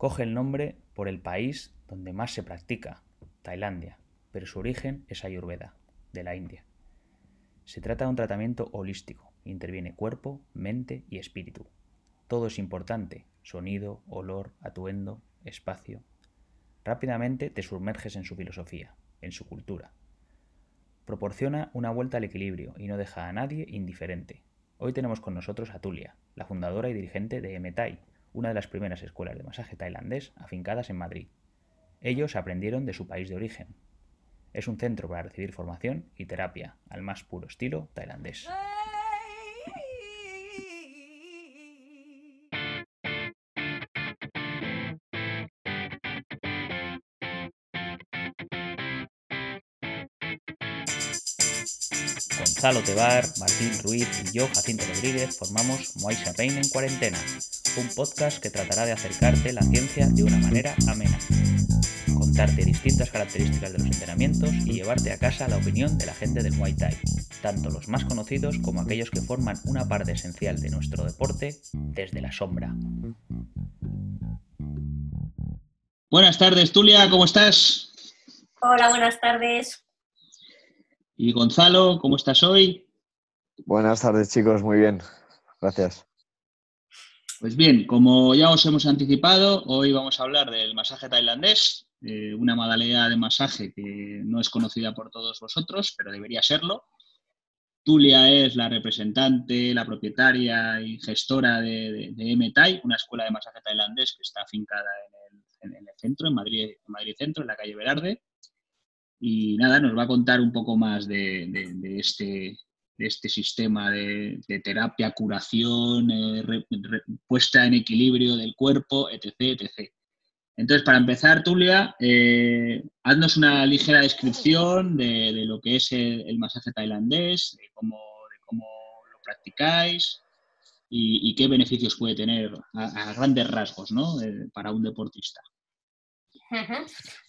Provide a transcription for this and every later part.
Coge el nombre por el país donde más se practica, Tailandia, pero su origen es Ayurveda, de la India. Se trata de un tratamiento holístico, interviene cuerpo, mente y espíritu. Todo es importante, sonido, olor, atuendo, espacio. Rápidamente te sumerges en su filosofía, en su cultura. Proporciona una vuelta al equilibrio y no deja a nadie indiferente. Hoy tenemos con nosotros a Tulia, la fundadora y dirigente de Emetai, una de las primeras escuelas de masaje tailandés afincadas en Madrid. Ellos aprendieron de su país de origen. Es un centro para recibir formación y terapia al más puro estilo tailandés. Gonzalo Tebar, Martín Ruiz y yo, Jacinto Rodríguez, formamos Pain en cuarentena, un podcast que tratará de acercarte la ciencia de una manera amena, contarte distintas características de los entrenamientos y llevarte a casa la opinión de la gente del Muay Thai, tanto los más conocidos como aquellos que forman una parte esencial de nuestro deporte desde la sombra. Buenas tardes, Tulia, ¿cómo estás? Hola, buenas tardes. Y Gonzalo, ¿cómo estás hoy? Buenas tardes, chicos, muy bien. Gracias. Pues bien, como ya os hemos anticipado, hoy vamos a hablar del masaje tailandés, eh, una modalidad de masaje que no es conocida por todos vosotros, pero debería serlo. Tulia es la representante, la propietaria y gestora de, de, M-Tai, una escuela de masaje tailandés que está afincada en el, centro, en Madrid, en Madrid Centro, en la calle Velarde. Y nada, nos va a contar un poco más de, este, este, sistema de, terapia, curación, eh, puesta en equilibrio del cuerpo, etc. etc. Entonces, para empezar, Tulia, eh, haznos una ligera descripción de, lo que es el, masaje tailandés, de cómo, lo practicáis y, qué beneficios puede tener a, grandes rasgos ¿no? Eh, para un deportista.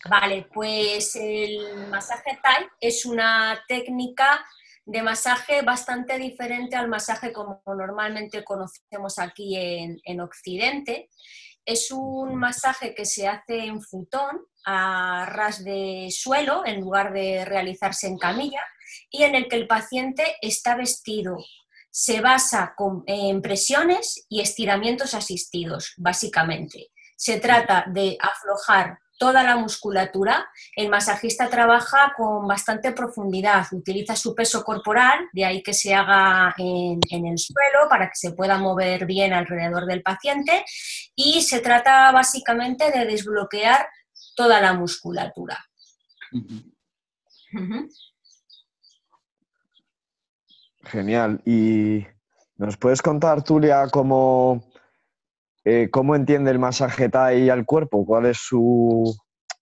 Vale, pues el masaje Thai es una técnica de masaje bastante diferente al masaje como normalmente conocemos aquí en, Occidente. Es un masaje que se hace en futón, a ras de suelo, en lugar de realizarse en camilla, y en el que el paciente está vestido. Se basa en presiones y estiramientos asistidos, básicamente. Se trata de aflojar toda la musculatura, el masajista trabaja con bastante profundidad, utiliza su peso corporal, de ahí que se haga en, el suelo para que se pueda mover bien alrededor del paciente y se trata básicamente de desbloquear toda la musculatura. Genial. ¿Y nos puedes contar, Tulia, cómo, eh, ¿cómo entiende el masaje Thai al cuerpo? ¿Cuál es su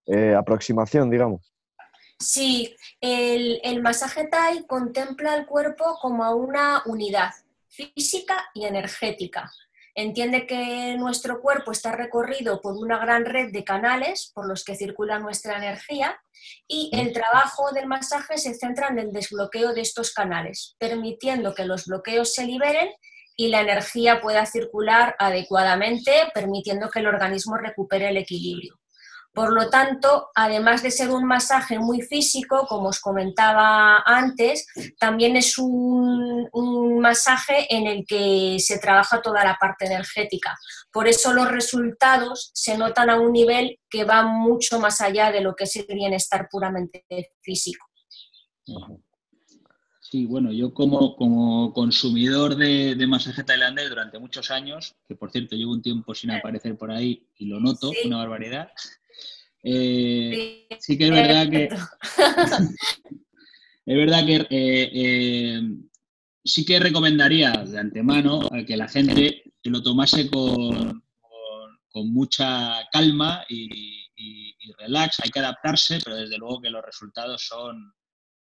eh, aproximación, digamos? Sí, el, el masaje Thai contempla el cuerpo como una unidad física y energética. Entiende que nuestro cuerpo está recorrido por una gran red de canales por los que circula nuestra energía y el trabajo del masaje se centra en el desbloqueo de estos canales, permitiendo que los bloqueos se liberen y la energía pueda circular adecuadamente, permitiendo que el organismo recupere el equilibrio. Por lo tanto, además de ser un masaje muy físico, como os comentaba antes, también es un, masaje en el que se trabaja toda la parte energética. Por eso los resultados se notan a un nivel que va mucho más allá de lo que es el bienestar puramente físico. Sí, bueno, yo como, como consumidor de, masaje tailandés durante muchos años, que por cierto llevo un tiempo sin aparecer por ahí y lo noto, una barbaridad, eh, sí. que es verdad que... es verdad que eh, eh, sí que recomendaría de antemano a que la gente lo tomase con, con, mucha calma y, y relax. Hay que adaptarse, pero desde luego que los resultados son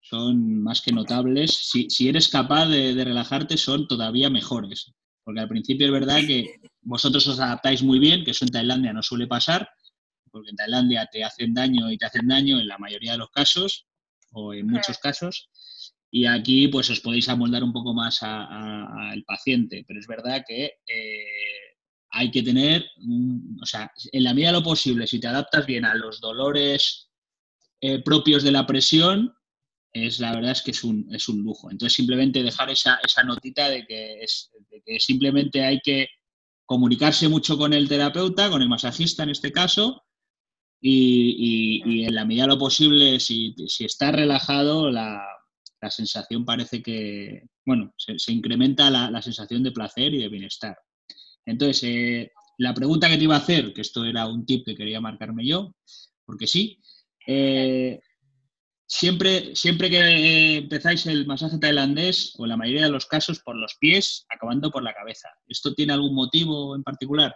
son más que notables. Si, si eres capaz de, relajarte, son todavía mejores. Porque al principio es verdad que vosotros os adaptáis muy bien, que eso en Tailandia no suele pasar, porque en Tailandia te hacen daño y te hacen daño en la mayoría de los casos, o en muchos casos, y aquí pues os podéis amoldar un poco más al paciente. Pero es verdad que eh, hay que tener, o o sea, en la medida de lo posible, si te adaptas bien a los dolores eh, propios de la presión, es la verdad es que es un, es un lujo. Entonces, simplemente dejar esa, esa notita de que, es, de que simplemente hay que comunicarse mucho con el terapeuta, con el masajista en este caso, y, en la medida de lo posible, si, está relajado, la, sensación parece que, bueno, se, incrementa la, sensación de placer y de bienestar. Entonces, eh, la pregunta que te iba a hacer, que esto era un tip que quería marcarme yo, porque sí, eh, siempre, siempre que empezáis el masaje tailandés, o en la mayoría de los casos, por los pies, acabando por la cabeza. ¿Esto tiene algún motivo en particular?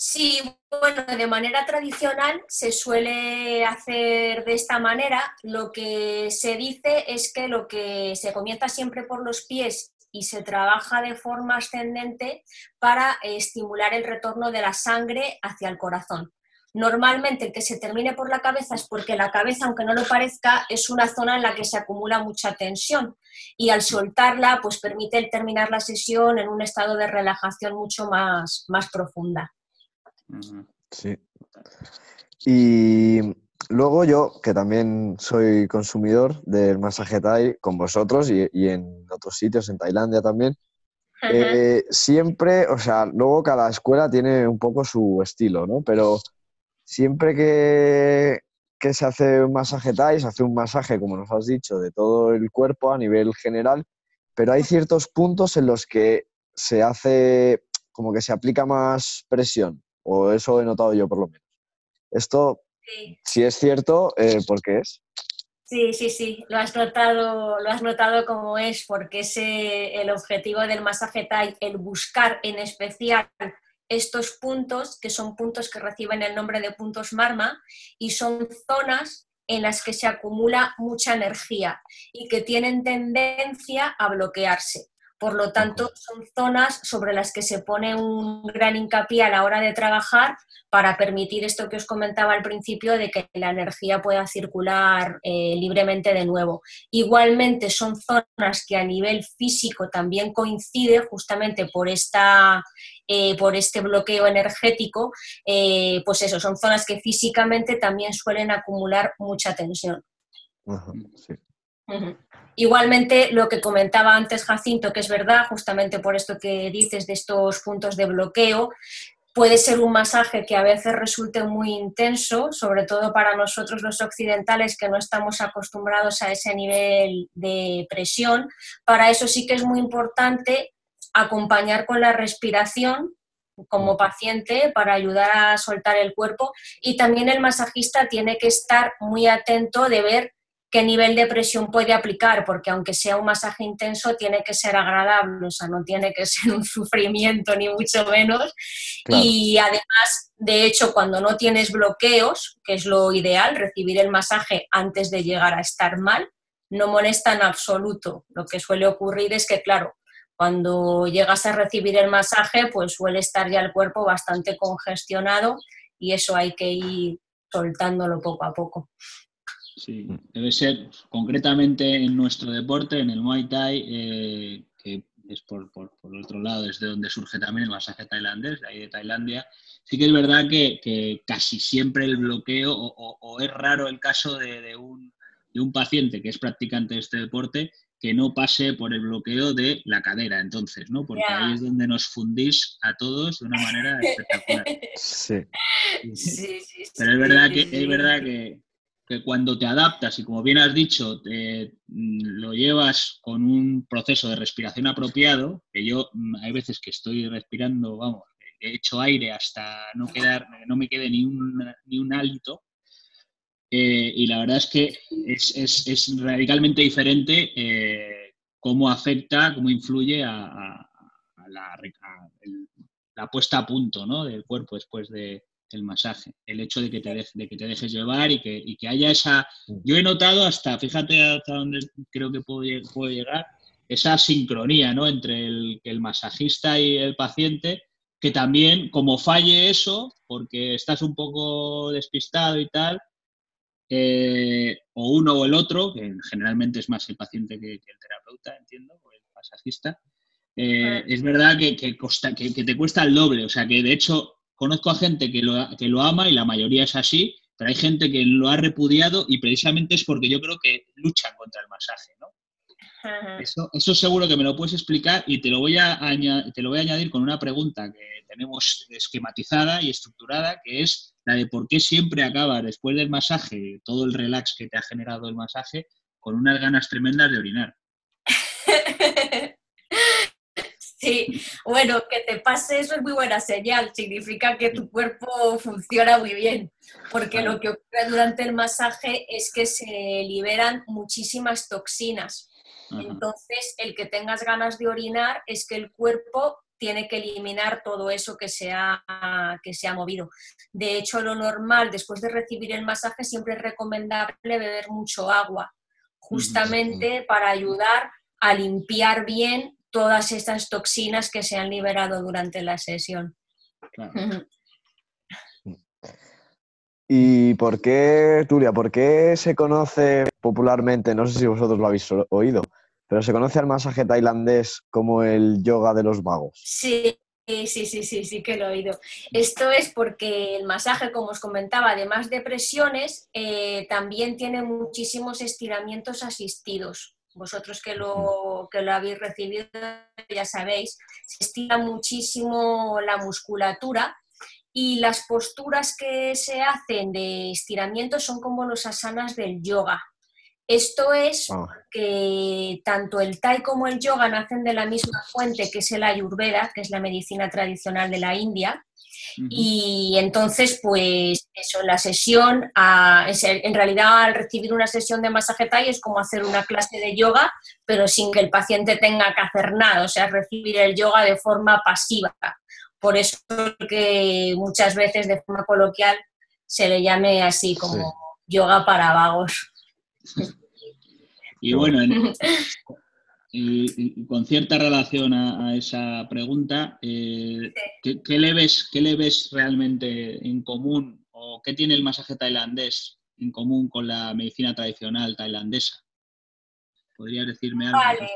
Sí, bueno, de manera tradicional se suele hacer de esta manera. Lo que se dice es que lo que se comienza siempre por los pies y se trabaja de forma ascendente para estimular el retorno de la sangre hacia el corazón. Normalmente el que se termine por la cabeza es porque la cabeza, aunque no lo parezca, es una zona en la que se acumula mucha tensión y al soltarla pues permite terminar la sesión en un estado de relajación mucho más, más profunda. Sí. Y luego yo, que también soy consumidor del masaje Thai con vosotros y, en otros sitios, en Tailandia también, eh, siempre, o sea, luego cada escuela tiene un poco su estilo, ¿no? Pero siempre que, que se hace un masaje Thai, se hace un masaje, como nos has dicho, de todo el cuerpo a nivel general, pero hay ciertos puntos en los que se hace como que se aplica más presión o eso he notado yo por lo menos. Esto, si es cierto, eh, ¿por qué es? Sí, sí, sí, lo has notado, lo has notado como es, porque es el objetivo del masaje Thai, el buscar en especial estos puntos, que son puntos que reciben el nombre de puntos marma, y son zonas en las que se acumula mucha energía y que tienen tendencia a bloquearse. Por lo tanto, son zonas sobre las que se pone un gran hincapié a la hora de trabajar para permitir esto que os comentaba al principio de que la energía pueda circular eh, libremente de nuevo. Igualmente son zonas que a nivel físico también coincide justamente por, esta, eh, por este bloqueo energético, eh, pues eso, son zonas que físicamente también suelen acumular mucha tensión. Igualmente, lo que comentaba antes Jacinto, que es verdad, justamente por esto que dices de estos puntos de bloqueo, puede ser un masaje que a veces resulte muy intenso, sobre todo para nosotros los occidentales que no estamos acostumbrados a ese nivel de presión. Para eso sí que es muy importante acompañar con la respiración como paciente para ayudar a soltar el cuerpo y también el masajista tiene que estar muy atento de ver qué nivel de presión puede aplicar, porque aunque sea un masaje intenso, tiene que ser agradable, o sea, no tiene que ser un sufrimiento ni mucho menos. Y además, de hecho, cuando no tienes bloqueos, que es lo ideal, recibir el masaje antes de llegar a estar mal, no molesta en absoluto. Lo que suele ocurrir es que, claro, cuando llegas a recibir el masaje, pues suele estar ya el cuerpo bastante congestionado y eso hay que ir soltándolo poco a poco. Sí, debe ser concretamente en nuestro deporte, en el Muay Thai, eh, que es por, por, otro lado, desde donde surge también el masaje tailandés, ahí de Tailandia. Sí que es verdad que, casi siempre el bloqueo, o, es raro el caso de un paciente que es practicante de este deporte, que no pase por el bloqueo de la cadera, entonces, ¿no? Porque ahí es donde nos fundís a todos de una manera espectacular. Sí. sí, sí Pero es verdad que es verdad que, que cuando te adaptas y como bien has dicho, mm, lo llevas con un proceso de respiración apropiado, que yo mm, hay veces que estoy respirando, vamos, he hecho aire hasta no quedar, no me quede ni un, ni un hálito, eh, y la verdad es que es, radicalmente diferente eh, cómo afecta, cómo influye a, la, la, puesta a punto ¿no? del cuerpo después de, el masaje, el hecho de que te, de que te dejes llevar y que, que, haya esa... Yo he notado hasta, fíjate hasta dónde creo que puedo, llegar, esa sincronía ¿no? entre el, el masajista y el paciente, que también como falle eso, porque estás un poco despistado y tal, eh, o uno o el otro, que generalmente es más el paciente que, el terapeuta, entiendo, o el masajista, eh, es verdad que, que, que, te cuesta el doble. O sea, que de hecho conozco a gente que lo, que lo ama y la mayoría es así, pero hay gente que lo ha repudiado y precisamente es porque yo creo que luchan contra el masaje, ¿no? Eso, eso, seguro que me lo puedes explicar y te lo, voy a te lo voy a añadir con una pregunta que tenemos esquematizada y estructurada, que es la de por qué siempre acabas después del masaje, todo el relax que te ha generado el masaje, con unas ganas tremendas de orinar. Sí, bueno, que te pase eso es muy buena señal, significa que tu cuerpo funciona muy bien, porque lo que ocurre durante el masaje es que se liberan muchísimas toxinas. Entonces, el que tengas ganas de orinar es que el cuerpo tiene que eliminar todo eso que se, ha, que se ha movido. De hecho, lo normal después de recibir el masaje siempre es recomendable beber mucho agua, justamente para ayudar a limpiar bien todas estas toxinas que se han liberado durante la sesión. ¿Y por qué, Turia, por qué se conoce popularmente, no sé si vosotros lo habéis oído, pero se conoce al masaje tailandés como el yoga de los vagos? Sí, Sí, sí, sí, sí que lo he oído. Esto es porque el masaje, como os comentaba, además de presiones, eh, también tiene muchísimos estiramientos asistidos vosotros que lo, que lo habéis recibido ya sabéis, se estira muchísimo la musculatura y las posturas que se hacen de estiramiento son como los asanas del yoga. Esto es ah. que tanto el Thai como el yoga nacen de la misma fuente, que es el Ayurveda, que es la medicina tradicional de la India, y entonces, pues eso, la sesión, en realidad al recibir una sesión de masaje Thai es como hacer una clase de yoga, pero sin que el paciente tenga que hacer nada, o sea, recibir el yoga de forma pasiva. Por eso que muchas veces de forma coloquial se le llame así como yoga para vagos. Y bueno, Y, con cierta relación a, esa pregunta, eh, ¿qué, le ves, ¿qué le ves realmente en común o qué tiene el masaje tailandés en común con la medicina tradicional tailandesa? ¿Podrías decirme algo? Vale.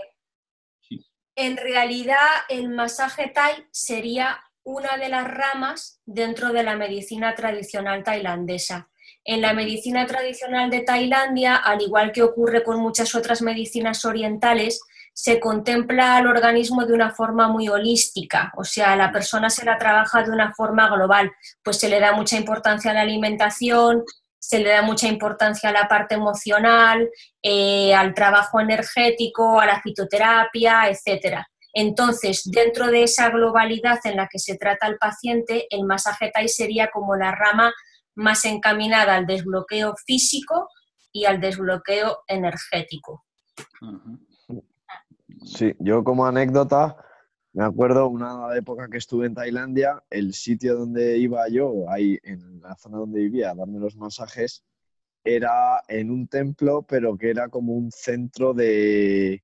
En realidad, el masaje thai sería una de las ramas dentro de la medicina tradicional tailandesa. En la medicina tradicional de Tailandia, al igual que ocurre con muchas otras medicinas orientales, se contempla al organismo de una forma muy holística, o sea, la persona se la trabaja de una forma global, pues se le da mucha importancia a la alimentación, se le da mucha importancia a la parte emocional, eh, al trabajo energético, a la fitoterapia, etc. Entonces, dentro de esa globalidad en la que se trata al paciente, el masaje Thai sería como la rama más encaminada al desbloqueo físico y al desbloqueo energético. Sí, yo como anécdota, me acuerdo una época que estuve en Tailandia, el sitio donde iba yo, ahí en la zona donde vivía, a darme los masajes, era en un templo, pero que era como un centro de,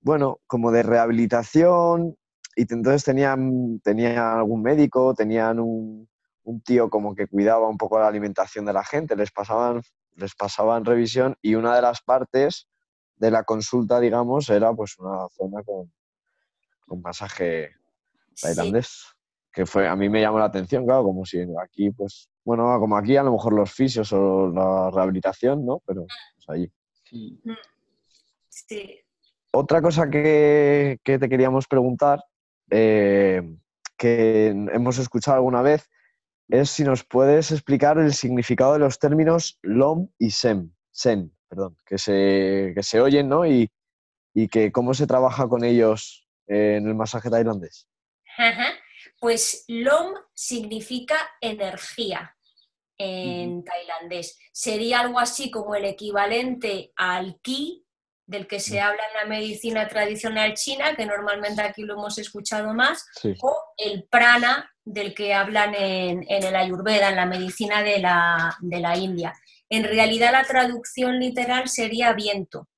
bueno, como de rehabilitación, y entonces tenían, tenía algún médico, tenían un, un, tío como que cuidaba un poco la alimentación de la gente, les pasaban, les pasaban revisión y una de las partes de la consulta, digamos, era pues una zona con, con masaje tailandés. Que fue, a mí me llamó la atención, claro, como si aquí, pues, bueno, como aquí a lo mejor los fisios o la rehabilitación, ¿no? Pero pues, allí. Sí. sí. Otra cosa que, que, te queríamos preguntar, eh, que hemos escuchado alguna vez, es si nos puedes explicar el significado de los términos LOM y SEM. SEN perdón, que se, que se oyen, ¿no? Y, y, que cómo se trabaja con ellos en el masaje tailandés. Pues LOM significa energía en tailandés. Sería algo así como el equivalente al ki, del que se habla en la medicina tradicional china, que normalmente aquí lo hemos escuchado más, o el prana, del que hablan en, en, el ayurveda, en la medicina de la, de la India. En realidad la traducción literal sería viento.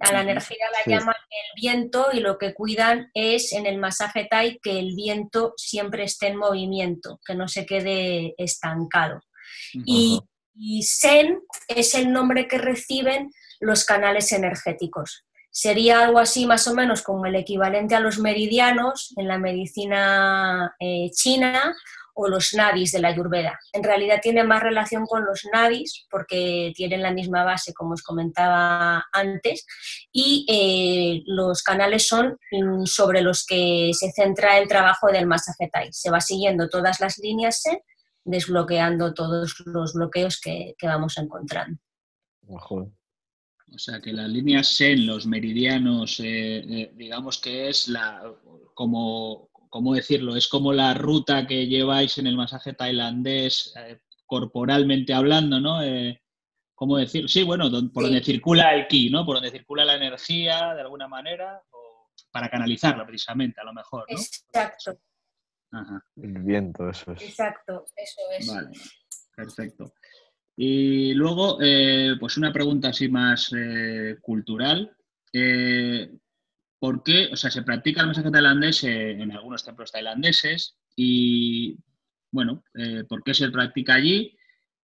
A la energía la llaman el viento y lo que cuidan es en el masaje Thai que el viento siempre esté en movimiento, que no se quede estancado. y, y Sen es el nombre que reciben los canales energéticos. Sería algo así más o menos como el equivalente a los meridianos en la medicina eh, china o los nadis de la Ayurveda. En realidad tiene más relación con los nadis porque tienen la misma base, como os comentaba antes, y eh, los canales son mm, sobre los que se centra el trabajo del masaje Thai. Se va siguiendo todas las líneas Sen, desbloqueando todos los bloqueos que, vamos encontrando. O sea que las líneas Sen, los meridianos, eh, eh, digamos que es la como ¿cómo decirlo? Es como la ruta que lleváis en el masaje tailandés, eh, corporalmente hablando, ¿no? Eh, ¿Cómo decirlo? Sí, bueno, por donde circula el ki, ¿no? Por donde circula la energía, de alguna manera, o para canalizarla precisamente, a lo mejor, ¿no? Exacto. El viento, eso es. Exacto, eso es. Vale, perfecto. Y luego, eh, pues una pregunta así más cultural. ¿Por qué? O sea, se practica el masaje tailandés en algunos templos tailandeses y, bueno, eh, ¿por qué se practica allí?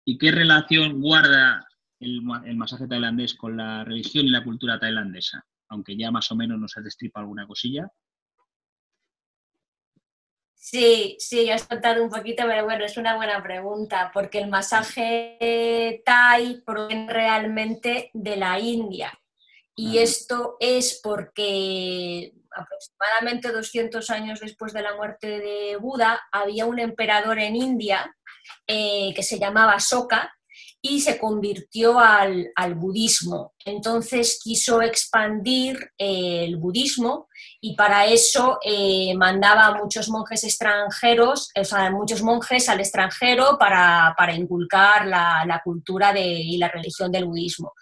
¿Y qué relación guarda el, masaje tailandés con la religión y la cultura tailandesa? Aunque ya más o menos nos has destripa alguna cosilla. Sí, sí, has contado un poquito, pero bueno, es una buena pregunta, porque el masaje Thai proviene realmente de la India. Y esto es porque aproximadamente 200 años después de la muerte de Buda había un emperador en India eh, que se llamaba Soka y se convirtió al, budismo. Entonces quiso expandir eh, el budismo y para eso eh, mandaba a muchos monjes extranjeros, o sea, muchos monjes al extranjero para, inculcar la, cultura de, y la religión del budismo.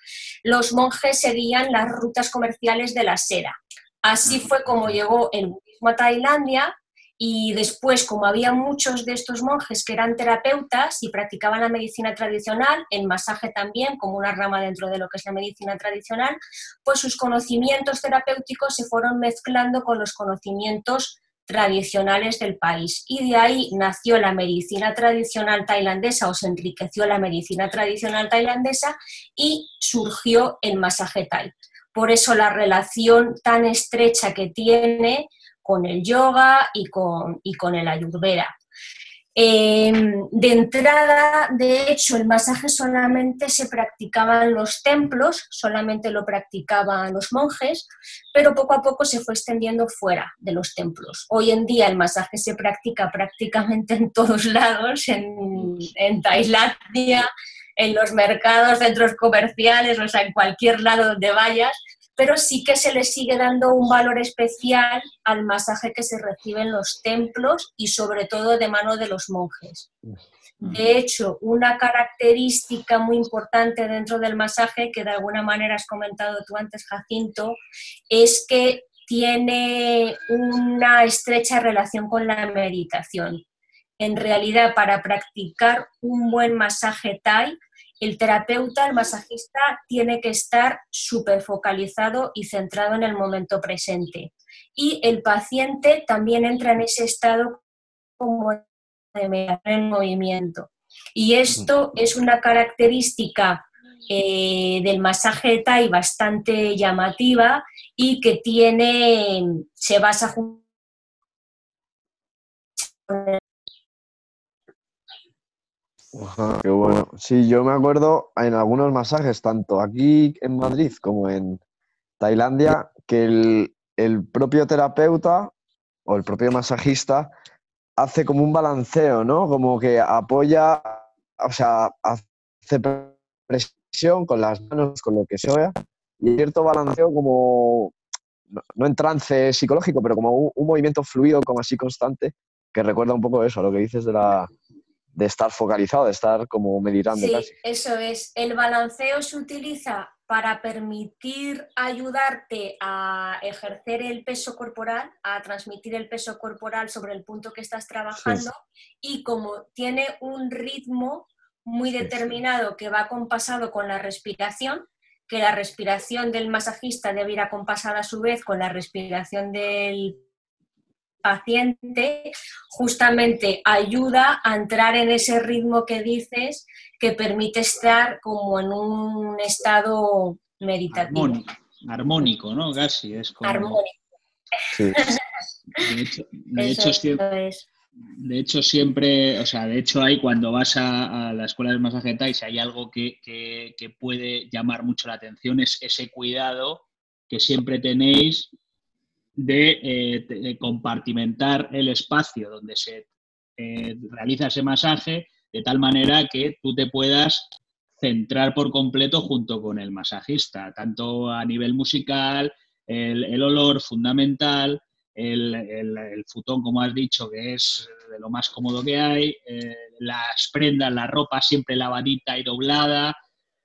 Los monjes seguían las rutas comerciales de la seda. Así fue como llegó el budismo a Tailandia y después, como había muchos de estos monjes que eran terapeutas y practicaban la medicina tradicional, el masaje también como una rama dentro de lo que es la medicina tradicional, pues sus conocimientos terapéuticos se fueron mezclando con los conocimientos tradicionales del país. Y de ahí nació la medicina tradicional tailandesa o se enriqueció la medicina tradicional tailandesa y surgió el masaje thai. Por eso la relación tan estrecha que tiene con el yoga y con, y con el ayurveda. Em, de entrada, de hecho, el masaje solamente se practicaba en los templos, solamente lo practicaban los monjes, pero poco a poco se fue extendiendo fuera de los templos. Hoy en día el masaje se practica prácticamente en todos lados, en, en Tailandia, en los mercados, centros comerciales, o sea, en cualquier lado donde vayas, pero sí que se le sigue dando un valor especial al masaje que se recibe en los templos y sobre todo de mano de los monjes. De hecho, una característica muy importante dentro del masaje, que de alguna manera has comentado tú antes, Jacinto, es que tiene una estrecha relación con la meditación. En realidad, para practicar un buen masaje Thai, el terapeuta, el masajista, tiene que estar súper focalizado y centrado en el momento presente. Y el paciente también entra en ese estado como de en movimiento. Y esto es una característica eh, del masaje Thai bastante llamativa y que tiene, se basa qué bueno. Sí, yo me acuerdo en algunos masajes, tanto aquí en Madrid como en Tailandia, que el, propio terapeuta o el propio masajista hace como un balanceo, ¿no? Como que apoya, o sea, hace presión con las manos, con lo que sea, y cierto balanceo como, no, en trance psicológico, pero como un, movimiento fluido, como así constante, que recuerda un poco eso, lo que dices de la, de estar focalizado, de estar como meditando sí, Eso es. El balanceo se utiliza para permitir ayudarte a ejercer el peso corporal, a transmitir el peso corporal sobre el punto que estás trabajando y como tiene un ritmo muy determinado que va compasado con la respiración, que la respiración del masajista debe ir acompasada a su vez con la respiración del paciente justamente ayuda a entrar en ese ritmo que dices que permite estar como en un estado meditativo. armónico, ¿no? Casi, es como... Armónico. Sí. De hecho, de Eso hecho, siempre, es. de hecho, siempre, o sea, de hecho hay cuando vas a, a la escuela de masaje Thai, si hay algo que, que- que puede llamar mucho la atención es ese cuidado que siempre tenéis de, eh, de compartimentar el espacio donde se eh, realiza ese masaje de tal manera que tú te puedas centrar por completo junto con el masajista, tanto a nivel musical, el, olor fundamental, el, futón, como has dicho, que es de lo más cómodo que hay, eh, las prendas, la ropa siempre lavadita y doblada,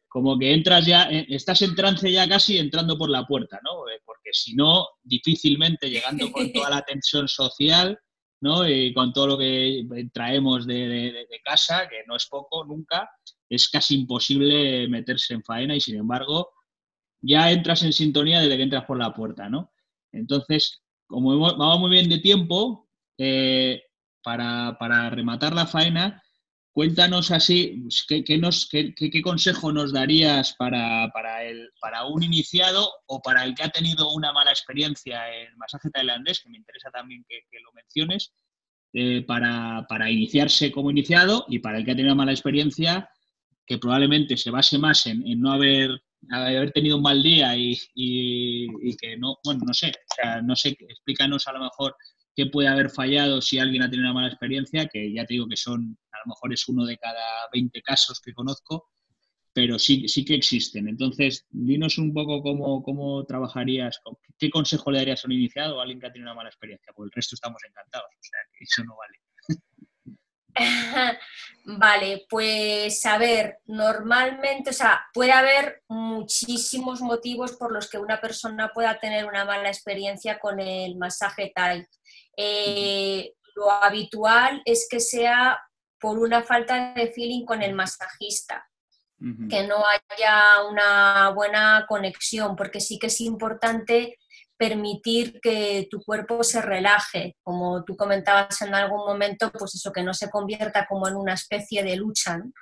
como que entras ya, eh, estás en trance ya casi entrando por la puerta, ¿no? Porque si no, difícilmente llegando con toda la tensión social, ¿no? Y con todo lo que traemos de, de- de- de casa, que no es poco nunca, es casi imposible meterse en faena y sin embargo ya entras en sintonía desde que entras por la puerta, ¿no? Entonces, como hemos- vamos muy bien de tiempo, eh, para, para rematar la faena, cuéntanos así, ¿qué, consejo nos darías para, para, un iniciado o para el que ha tenido una mala experiencia en masaje tailandés, que me interesa también que, lo menciones, eh, para, para iniciarse como iniciado y para el que ha tenido una mala experiencia, que probablemente se base más en, no haber, haber tenido un mal día y, y- y que no, bueno, no sé, o sea, no sé, explícanos a lo mejor qué puede haber fallado si alguien ha tenido una mala experiencia, que ya te digo que son, a lo mejor es uno de cada 20 casos que conozco, pero sí, sí que existen. Entonces, dinos un poco cómo, cómo trabajarías, qué consejo le darías a un iniciado o a alguien que ha tenido una mala experiencia, porque el resto estamos encantados, o sea, que eso no vale. Vale, pues a ver, normalmente, o sea, puede haber muchísimos motivos por los que una persona pueda tener una mala experiencia con el masaje Thai. Eh, lo habitual es que sea por una falta de feeling con el masajista, que no haya una buena conexión, porque sí que es importante permitir que tu cuerpo se relaje, como tú comentabas en algún momento, pues eso, que no se convierta como en una especie de lucha. ¿no?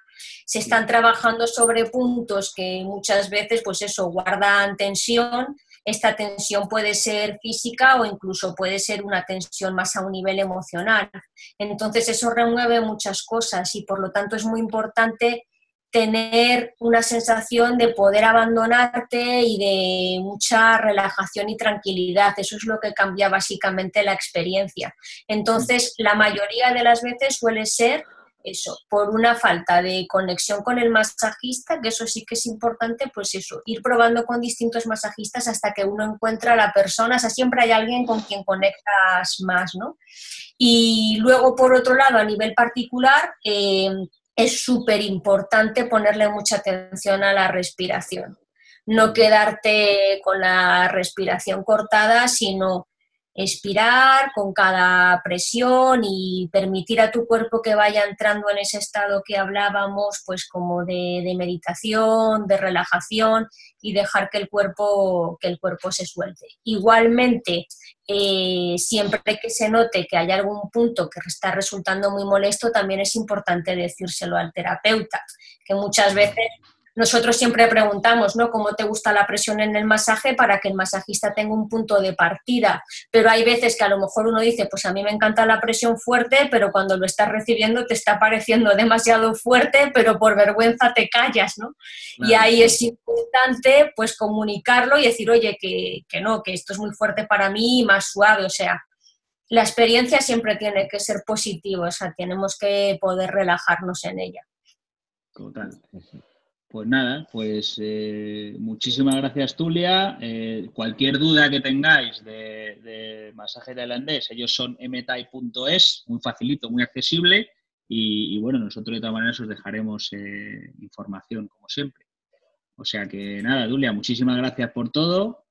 Se están trabajando sobre puntos que muchas veces, pues eso, guardan tensión. Esta tensión puede ser física o incluso puede ser una tensión más a un nivel emocional. Entonces eso remueve muchas cosas y por lo tanto es muy importante tener una sensación de poder abandonarte y de mucha relajación y tranquilidad. Eso es lo que cambia básicamente la experiencia. Entonces, la mayoría de las veces suele ser eso, por una falta de conexión con el masajista, que eso sí que es importante, pues eso, ir probando con distintos masajistas hasta que uno encuentra a la persona, o sea, siempre hay alguien con quien conectas más, ¿no? Y luego, por otro lado, a nivel particular, eh, es súper importante ponerle mucha atención a la respiración. No quedarte con la respiración cortada, sino expirar con cada presión y permitir a tu cuerpo que vaya entrando en ese estado que hablábamos, pues como de, meditación, de relajación y dejar que el cuerpo, que el cuerpo se suelte. Igualmente, eh, siempre que se note que hay algún punto que está resultando muy molesto, también es importante decírselo al terapeuta, que muchas veces nosotros siempre preguntamos, ¿no? ¿Cómo te gusta la presión en el masaje para que el masajista tenga un punto de partida? Pero hay veces que a lo mejor uno dice, pues a mí me encanta la presión fuerte, pero cuando lo estás recibiendo te está pareciendo demasiado fuerte, pero por vergüenza te callas, ¿no? Y ahí es importante pues comunicarlo y decir, oye, que, que no, que esto es muy fuerte para mí y más suave, o sea, la experiencia siempre tiene que ser positiva, o sea, tenemos que poder relajarnos en ella. Total. Pues nada, pues eh, muchísimas gracias Tulia. Eh, cualquier duda que tengáis de, de masaje tailandés, ellos son mtai.es, muy facilito, muy accesible. Y, y bueno, nosotros de todas maneras os dejaremos eh, información como siempre. O sea que nada, Tulia, muchísimas gracias por todo.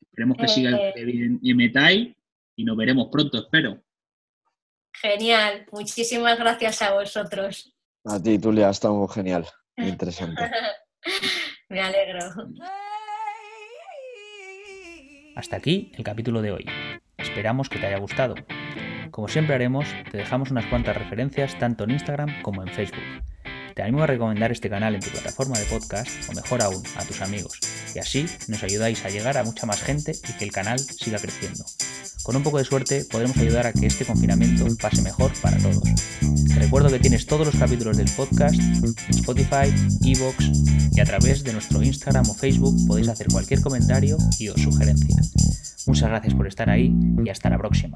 Esperemos que siga Eh. en MTI y nos veremos pronto, espero. Genial, muchísimas gracias a vosotros. A ti, Tulia, ha estado genial. Muy interesante. Me alegro. Hasta aquí el capítulo de hoy. Esperamos que te haya gustado. Como siempre haremos, te dejamos unas cuantas referencias tanto en Instagram como en Facebook. Te animo a recomendar este canal en tu plataforma de podcast o mejor aún, a tus amigos. y así nos ayudáis a llegar a mucha más gente y que el canal siga creciendo. Con un poco de suerte podremos ayudar a que este confinamiento pase mejor para todos. Te recuerdo que tienes todos los capítulos del podcast Spotify, Evox y a través de nuestro Instagram o Facebook podéis hacer cualquier comentario y o sugerencia. Muchas gracias por estar ahí y hasta la próxima.